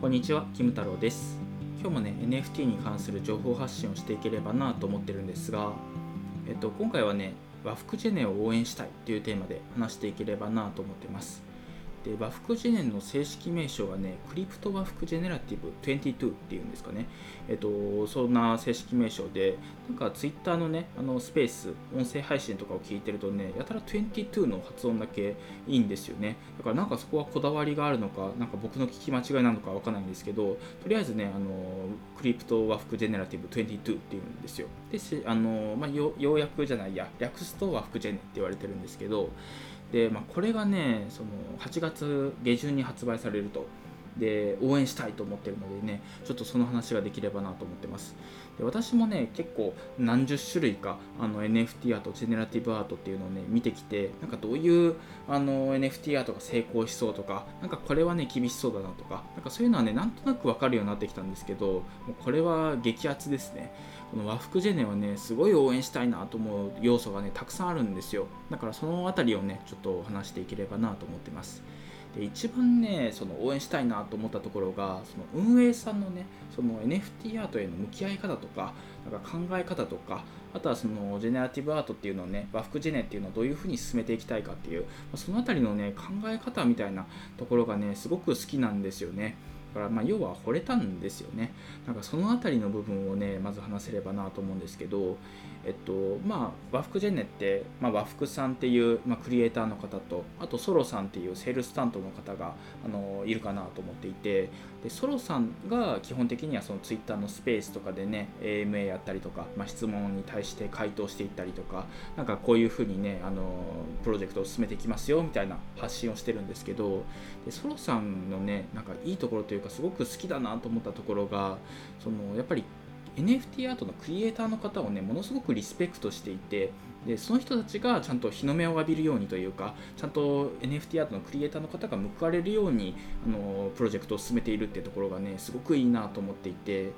こんにちは、キム太郎です。今日もね、NFT に関する情報発信をしていければなと思ってるんですが、えっと、今回はね、和服ジェネを応援したいというテーマで話していければなと思ってます。で和服ジェネの正式名称はね、クリプト和服ジェネラティブ22っていうんですかね。えっと、そんな正式名称で、なんか Twitter のね、あのスペース、音声配信とかを聞いてるとね、やたら22の発音だけいいんですよね。だからなんかそこはこだわりがあるのか、なんか僕の聞き間違いなのかわかんないんですけど、とりあえずね、あのクリプト和服ジェネラティブ22っていうんですよ。で、あのまあ、よ要約じゃないや、略すと和服ジェネって言われてるんですけど、で、まあ、これがね、その8月下旬に発売されると。で応援したいと思ってるのでねちょっとその話ができればなと思ってます。で私もね結構何十種類かあの NFT アートジェネラティブアートっていうのをね見てきてなんかどういうあの NFT アートが成功しそうとかなんかこれはね厳しそうだなとかなんかそういうのはねなんとなく分かるようになってきたんですけどもうこれは激アツですね。この和服ジェネはねすごい応援したいなと思う要素がねたくさんあるんですよ。だからその辺りをねちょっと話していければなと思ってます。で一番ねその応援したいなと思ったところがその運営さんのねその NFT アートへの向き合い方とかなんか考え方とかあとはそのジェネラティブアートっていうのをね和服ジェネっていうのをどういうふうに進めていきたいかっていうその辺りのね考え方みたいなところがねすごく好きなんですよね。からまあ要は惚れたんですよね。なんかその辺りの部分をねまず話せればなと思うんですけどえっとまあ、和服ジェネって、まあ、和服さんっていう、まあ、クリエイターの方とあとソロさんっていうセールス担当の方があのいるかなと思っていてでソロさんが基本的にはそのツイッターのスペースとかでね AMA やったりとか、まあ、質問に対して回答していったりとかなんかこういうふうにねあのプロジェクトを進めていきますよみたいな発信をしてるんですけどでソロさんのねなんかいいところというかすごく好きだなと思ったところがそのやっぱり NFT アートのクリエイターの方をねものすごくリスペクトしていてでその人たちがちゃんと日の目を浴びるようにというかちゃんと NFT アートのクリエイターの方が報われるようにあのプロジェクトを進めているっていうところがねすごくいいなと思っていて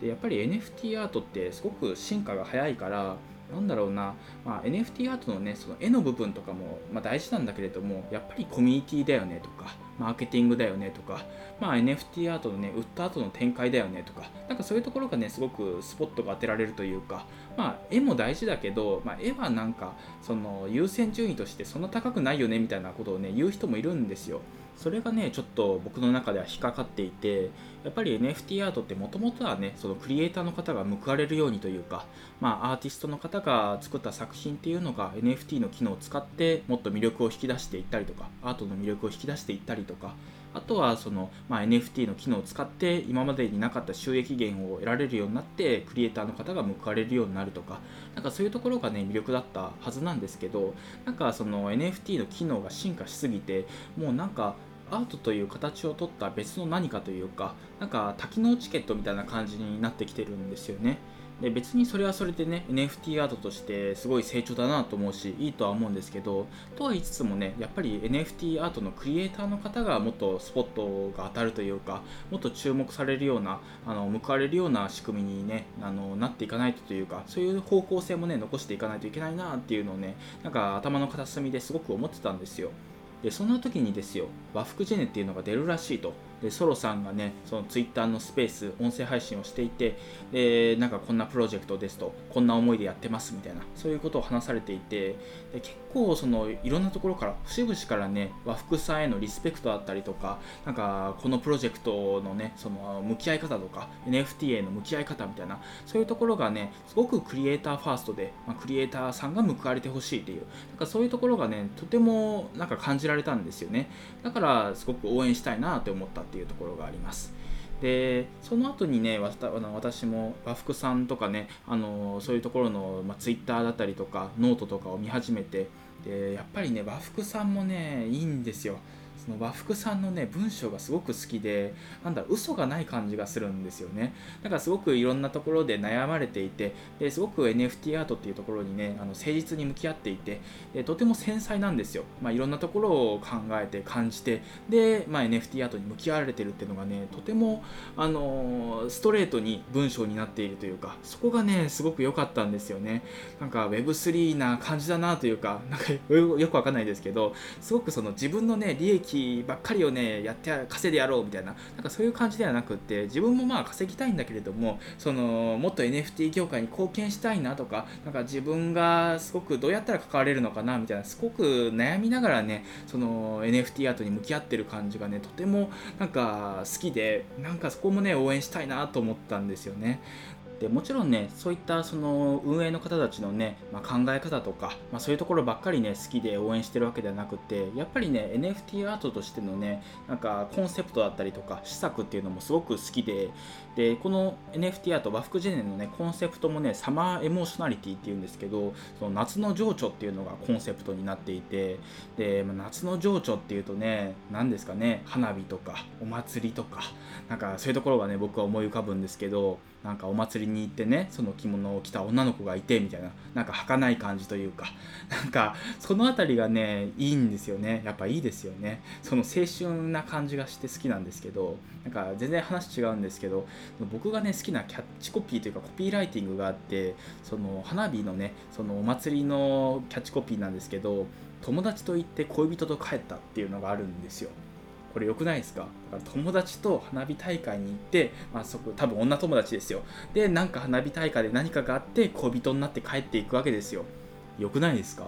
でやっぱり NFT アートってすごく進化が早いからなんだろうな、まあ、NFT アートのねその絵の部分とかも、まあ、大事なんだけれどもやっぱりコミュニティだよねとかマーケティングだよねとか、まあ、NFT アートのね売った後の展開だよねとかなんかそういうところがねすごくスポットが当てられるというか、まあ、絵も大事だけど、まあ、絵はなんかその優先順位としてそんな高くないよねみたいなことをね言う人もいるんですよ。それがねちょっと僕の中では引っかかっていてやっぱり NFT アートってもともとはねそのクリエイターの方が報われるようにというか、まあ、アーティストの方が作った作品っていうのが NFT の機能を使ってもっと魅力を引き出していったりとかアートの魅力を引き出していったりとかあとはその、まあ、NFT の機能を使って今までになかった収益源を得られるようになってクリエイターの方が報われるようになるとかなんかそういうところがね魅力だったはずなんですけどなんかその NFT の機能が進化しすぎてもうなんかアートという形をとった別の何かというかなんか多機能チケットみたいな感じになってきてるんですよね。で別にそれはそれでね NFT アートとしてすごい成長だなと思うしいいとは思うんですけどとは言いつつもねやっぱり NFT アートのクリエイターの方がもっとスポットが当たるというかもっと注目されるようなあの報われるような仕組みにねあのなっていかないとというかそういう方向性もね残していかないといけないなっていうのをねなんか頭の片隅ですごく思ってたんですよ。でそんな時にですよ和服ジェネっていうのが出るらしいとソロさんがねそのツイッターのスペース音声配信をしていてでなんかこんなプロジェクトですとこんな思いでやってますみたいなそういうことを話されていてで結構そのいろんなところから節々からね和服さんへのリスペクトだったりとかなんかこのプロジェクトのねその向き合い方とか NFT への向き合い方みたいなそういうところがねすごくクリエイターファーストで、まあ、クリエイターさんが報われてほしいっていうなんかそういうところがねとてもなんか感じられたんですよね。だからすごく応援したいなって思ったってていうところがあります。でその後にね私も和服さんとかねあのそういうところの、まあ、ツイッターだったりとかノートとかを見始めてでやっぱりね和服さんもねいいんですよ。その和服さんのね文章がすごく好きでなんだ嘘がない感じがするんですよね。だからすごくいろんなところで悩まれていてですごく NFT アートっていうところにねあの誠実に向き合っていてでとても繊細なんですよ、まあ、いろんなところを考えて感じてで、まあ、NFT アートに向き合われてるっていうのがねとてもあのストレートに文章になっているというかそこがねすごく良かったんですよね。なんか Web3 な感じだなというかなんかよくわかんないですけどすごくその自分のね利益 NFT ばっかりをねやって稼いでやろうみたいななんかそういう感じではなくって自分もまあ稼ぎたいんだけれどもそのもっと NFT 業界に貢献したいなとかなんか自分がすごくどうやったら関われるのかなみたいなすごく悩みながらねその NFT アートに向き合ってる感じがねとてもなんか好きでなんかそこもね応援したいなと思ったんですよね。でもちろんねそういったその運営の方たちのね、まあ、考え方とか、まあ、そういうところばっかりね好きで応援してるわけではなくてやっぱりね NFT アートとしてのねなんかコンセプトだったりとか施策っていうのもすごく好きででこの NFT アート和服ジェネのねコンセプトもねサマーエモーショナリティっていうんですけどその夏の情緒っていうのがコンセプトになっていてで、まあ、夏の情緒っていうとね何ですかね花火とかお祭りとかなんかそういうところがね僕は思い浮かぶんですけどなんかお祭りに行ってねその着物を着た女の子がいてみたいななんか儚い感じというか なんかその辺りがねいいんですよね。やっぱいいですよね。その青春な感じがして好きなんですけどなんか全然話違うんですけど僕がね好きなキャッチコピーというかコピーライティングがあってその花火のねそのお祭りのキャッチコピーなんですけど友達と行って恋人と帰ったっていうのがあるんですよ。これ良くないですか？だから友達と花火大会に行って、まあ、そこ多分女友達ですよ。でなんか花火大会で何かがあって恋人になって帰っていくわけですよ。良くないですか？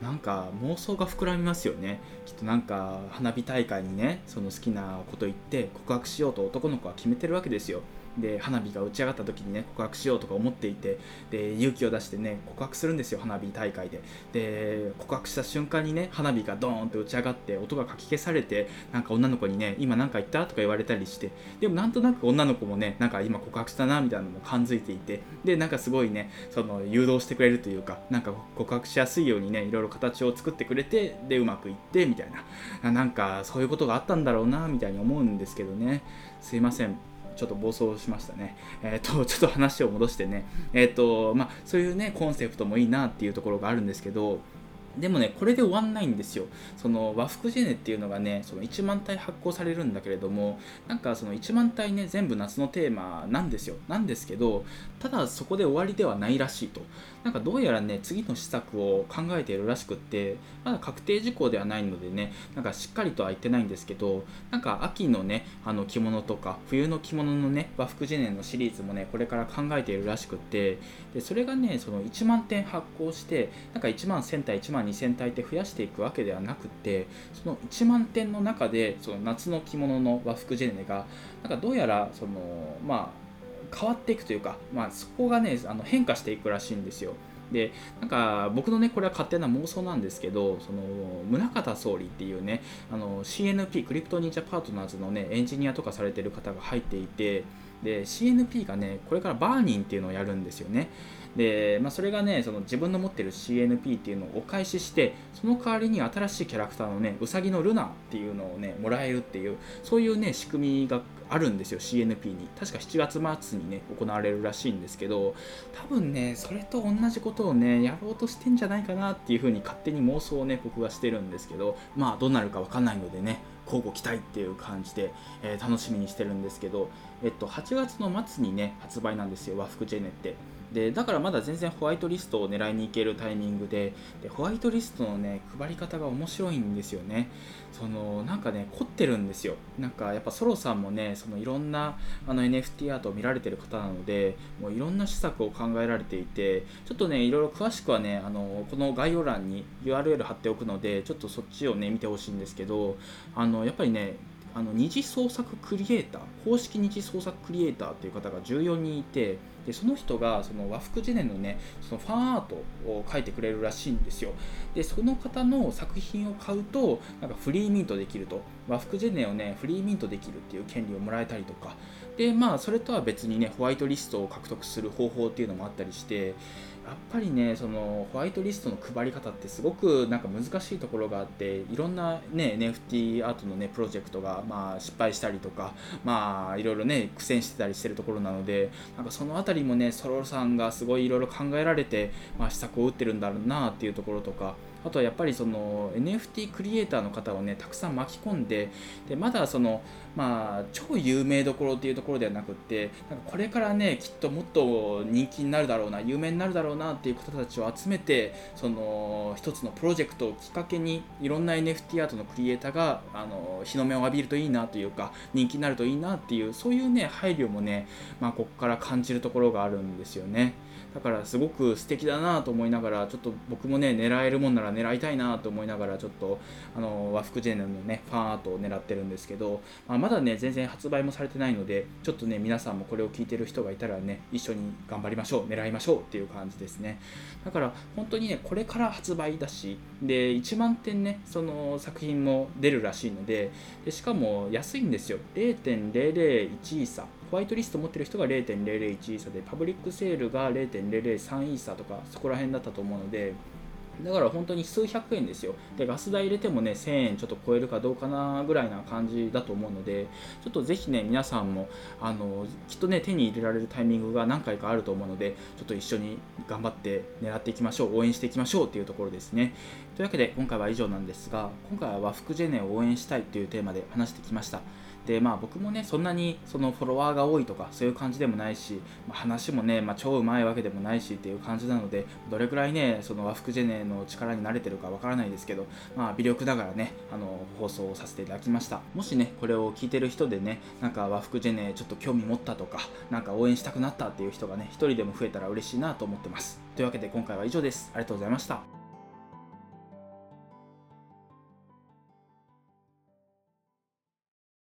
なんか妄想が膨らみますよね。きっとなんか花火大会にねその好きなこと言って告白しようと男の子は決めてるわけですよ。で花火が打ち上がった時にね告白しようとか思っていてで勇気を出してね告白するんですよ花火大会で。で告白した瞬間にね花火がドーンと打ち上がって音がかき消されてなんか女の子にね今何か言った？とか言われたりして。でもなんとなく女の子もねなんか今告白したなみたいなのも感づいていて。でなんかすごいねその誘導してくれるというかなんか告白しやすいようにねいろいろ形を作ってくれてでうまくいってみたいな。なんかそういうことがあったんだろうなみたいに思うんですけどね。すいません。ちょっと暴走しましたね。えっ、ー、と、ちょっと話を戻してね、えっ、ー、と、まあ、そういうね、コンセプトもいいなっていうところがあるんですけど、でもね、これで終わんないんですよ。その和服ジェネっていうのがね、その1万体発行されるんだけれども、なんかその1万体ね、全部夏のテーマなんですよ。なんですけど、ただそこで終わりではないらしいと。なんかどうやらね、次の施策を考えているらしくって、まだ確定事項ではないのでね、なんかしっかりとは言ってないんですけど、なんか秋のね、あの着物とか、冬の着物のね、和服ジェネのシリーズもね、これから考えているらしくって、でそれがね、その1万点発行して、なんか1万1000体、1万万2000体って増やしていくわけではなくてその1万点の中でその夏の着物の和服ジェネがなんかどうやらそのまあ変わっていくというか、まあ、そこがねあの変化していくらしいんですよ。でなんか僕のねこれは勝手な妄想なんですけどその宗像総理っていうねあの CNP クリプト忍者パートナーズのねエンジニアとかされてる方が入っていてで CNP がねこれからバーニンっていうのをやるんですよねで、まあ、それがねその自分の持ってる CNP っていうのをお返ししてその代わりに新しいキャラクターのねうさぎのルナっていうのをねもらえるっていうそういうね仕組みがあるんですよ CNP に。確か7月末にね行われるらしいんですけど多分ねそれと同じことをねやろうとしてんじゃないかなっていうふうに勝手に妄想をね僕はしてるんですけどまあどうなるか分かんないのでね交互期待っていう感じで、えー、楽しみにしてるんですけど、えっと、8月の末にね発売なんですよ和服ジェネって。でだからまだ全然ホワイトリストを狙いに行けるタイミングででホワイトリストのね配り方が面白いんですよね。そのなんかね凝ってるんですよ。なんかやっぱソロさんもねそのいろんなあの NFT アートを見られてる方なのでもういろんな施策を考えられていてちょっとねいろいろ詳しくはねあのこの概要欄に URL 貼っておくのでちょっとそっちをね見てほしいんですけどあのやっぱりねあの二次創作クリエイター公式二次創作クリエイターという方が14人いてでその人がその和服ジェネのねそのファンアートを描いてくれるらしいんですよ。でその方の作品を買うとなんかフリーミントできると。和服ジェネをねフリーミントできるっていう権利をもらえたりとか。でまあそれとは別にねホワイトリストを獲得する方法っていうのもあったりしてやっぱりねそのホワイトリストの配り方ってすごくなんか難しいところがあっていろんなね NFT アートのねプロジェクトがまあ失敗したりとかまあいろいろね苦戦してたりしてるところなのでなんかその辺りもねソロさんがすごいいろいろ考えられて、まあ、施策を打ってるんだろうなっていうところとかあとはやっぱりその NFT クリエイターの方をねたくさん巻き込んででまだそのまあ超有名どころっていうところではなくってなんかこれからねきっともっと人気になるだろうな有名になるだろうなっていう方たちを集めてその一つのプロジェクトをきっかけにいろんな NFT アートのクリエイターがあの日の目を浴びるといいなというか人気になるといいなっていうそういうね配慮もね、まあ、ここから感じるところがあるんですよね。だからすごく素敵だなと思いながらちょっと僕もね狙えるもんなら狙いたいなと思いながらちょっとあの和服ジェネのねファンアートを狙ってるんですけど、まあ、まだね全然発売もされてないのでちょっとね皆さんもこれを聞いてる人がいたらね一緒に頑張りましょう狙いましょうっていう感じですね。だから本当にねこれから発売だしで1万点ねその作品も出るらしいのででしかも安いんですよ。0.001イーサホワイトリスト持ってる人が0.001イーサでパブリックセールが0.003イーサとかそこら辺だったと思うのでだから本当に数百円ですよ。で、ガス代入れてもね、1000円ちょっと超えるかどうかなぐらいな感じだと思うので、ちょっとぜひね、皆さんも、あの、きっとね、手に入れられるタイミングが何回かあると思うので、ちょっと一緒に頑張って狙っていきましょう、応援していきましょうっていうところですね。というわけで、今回は以上なんですが、今回は和服ジェネを応援したいというテーマで話してきました。でまあ僕もねそんなにそのフォロワーが多いとかそういう感じでもないし、まあ、話もね、まあ、超うまいわけでもないしっていう感じなのでどれくらいねその和服ジェネの力に慣れてるかわからないですけどまあ微力ながらねあの放送をさせていただきました。もしねこれを聞いてる人でねなんか和服ジェネちょっと興味持ったとかなんか応援したくなったっていう人がね一人でも増えたら嬉しいなと思ってます。というわけで今回は以上です。ありがとうございました。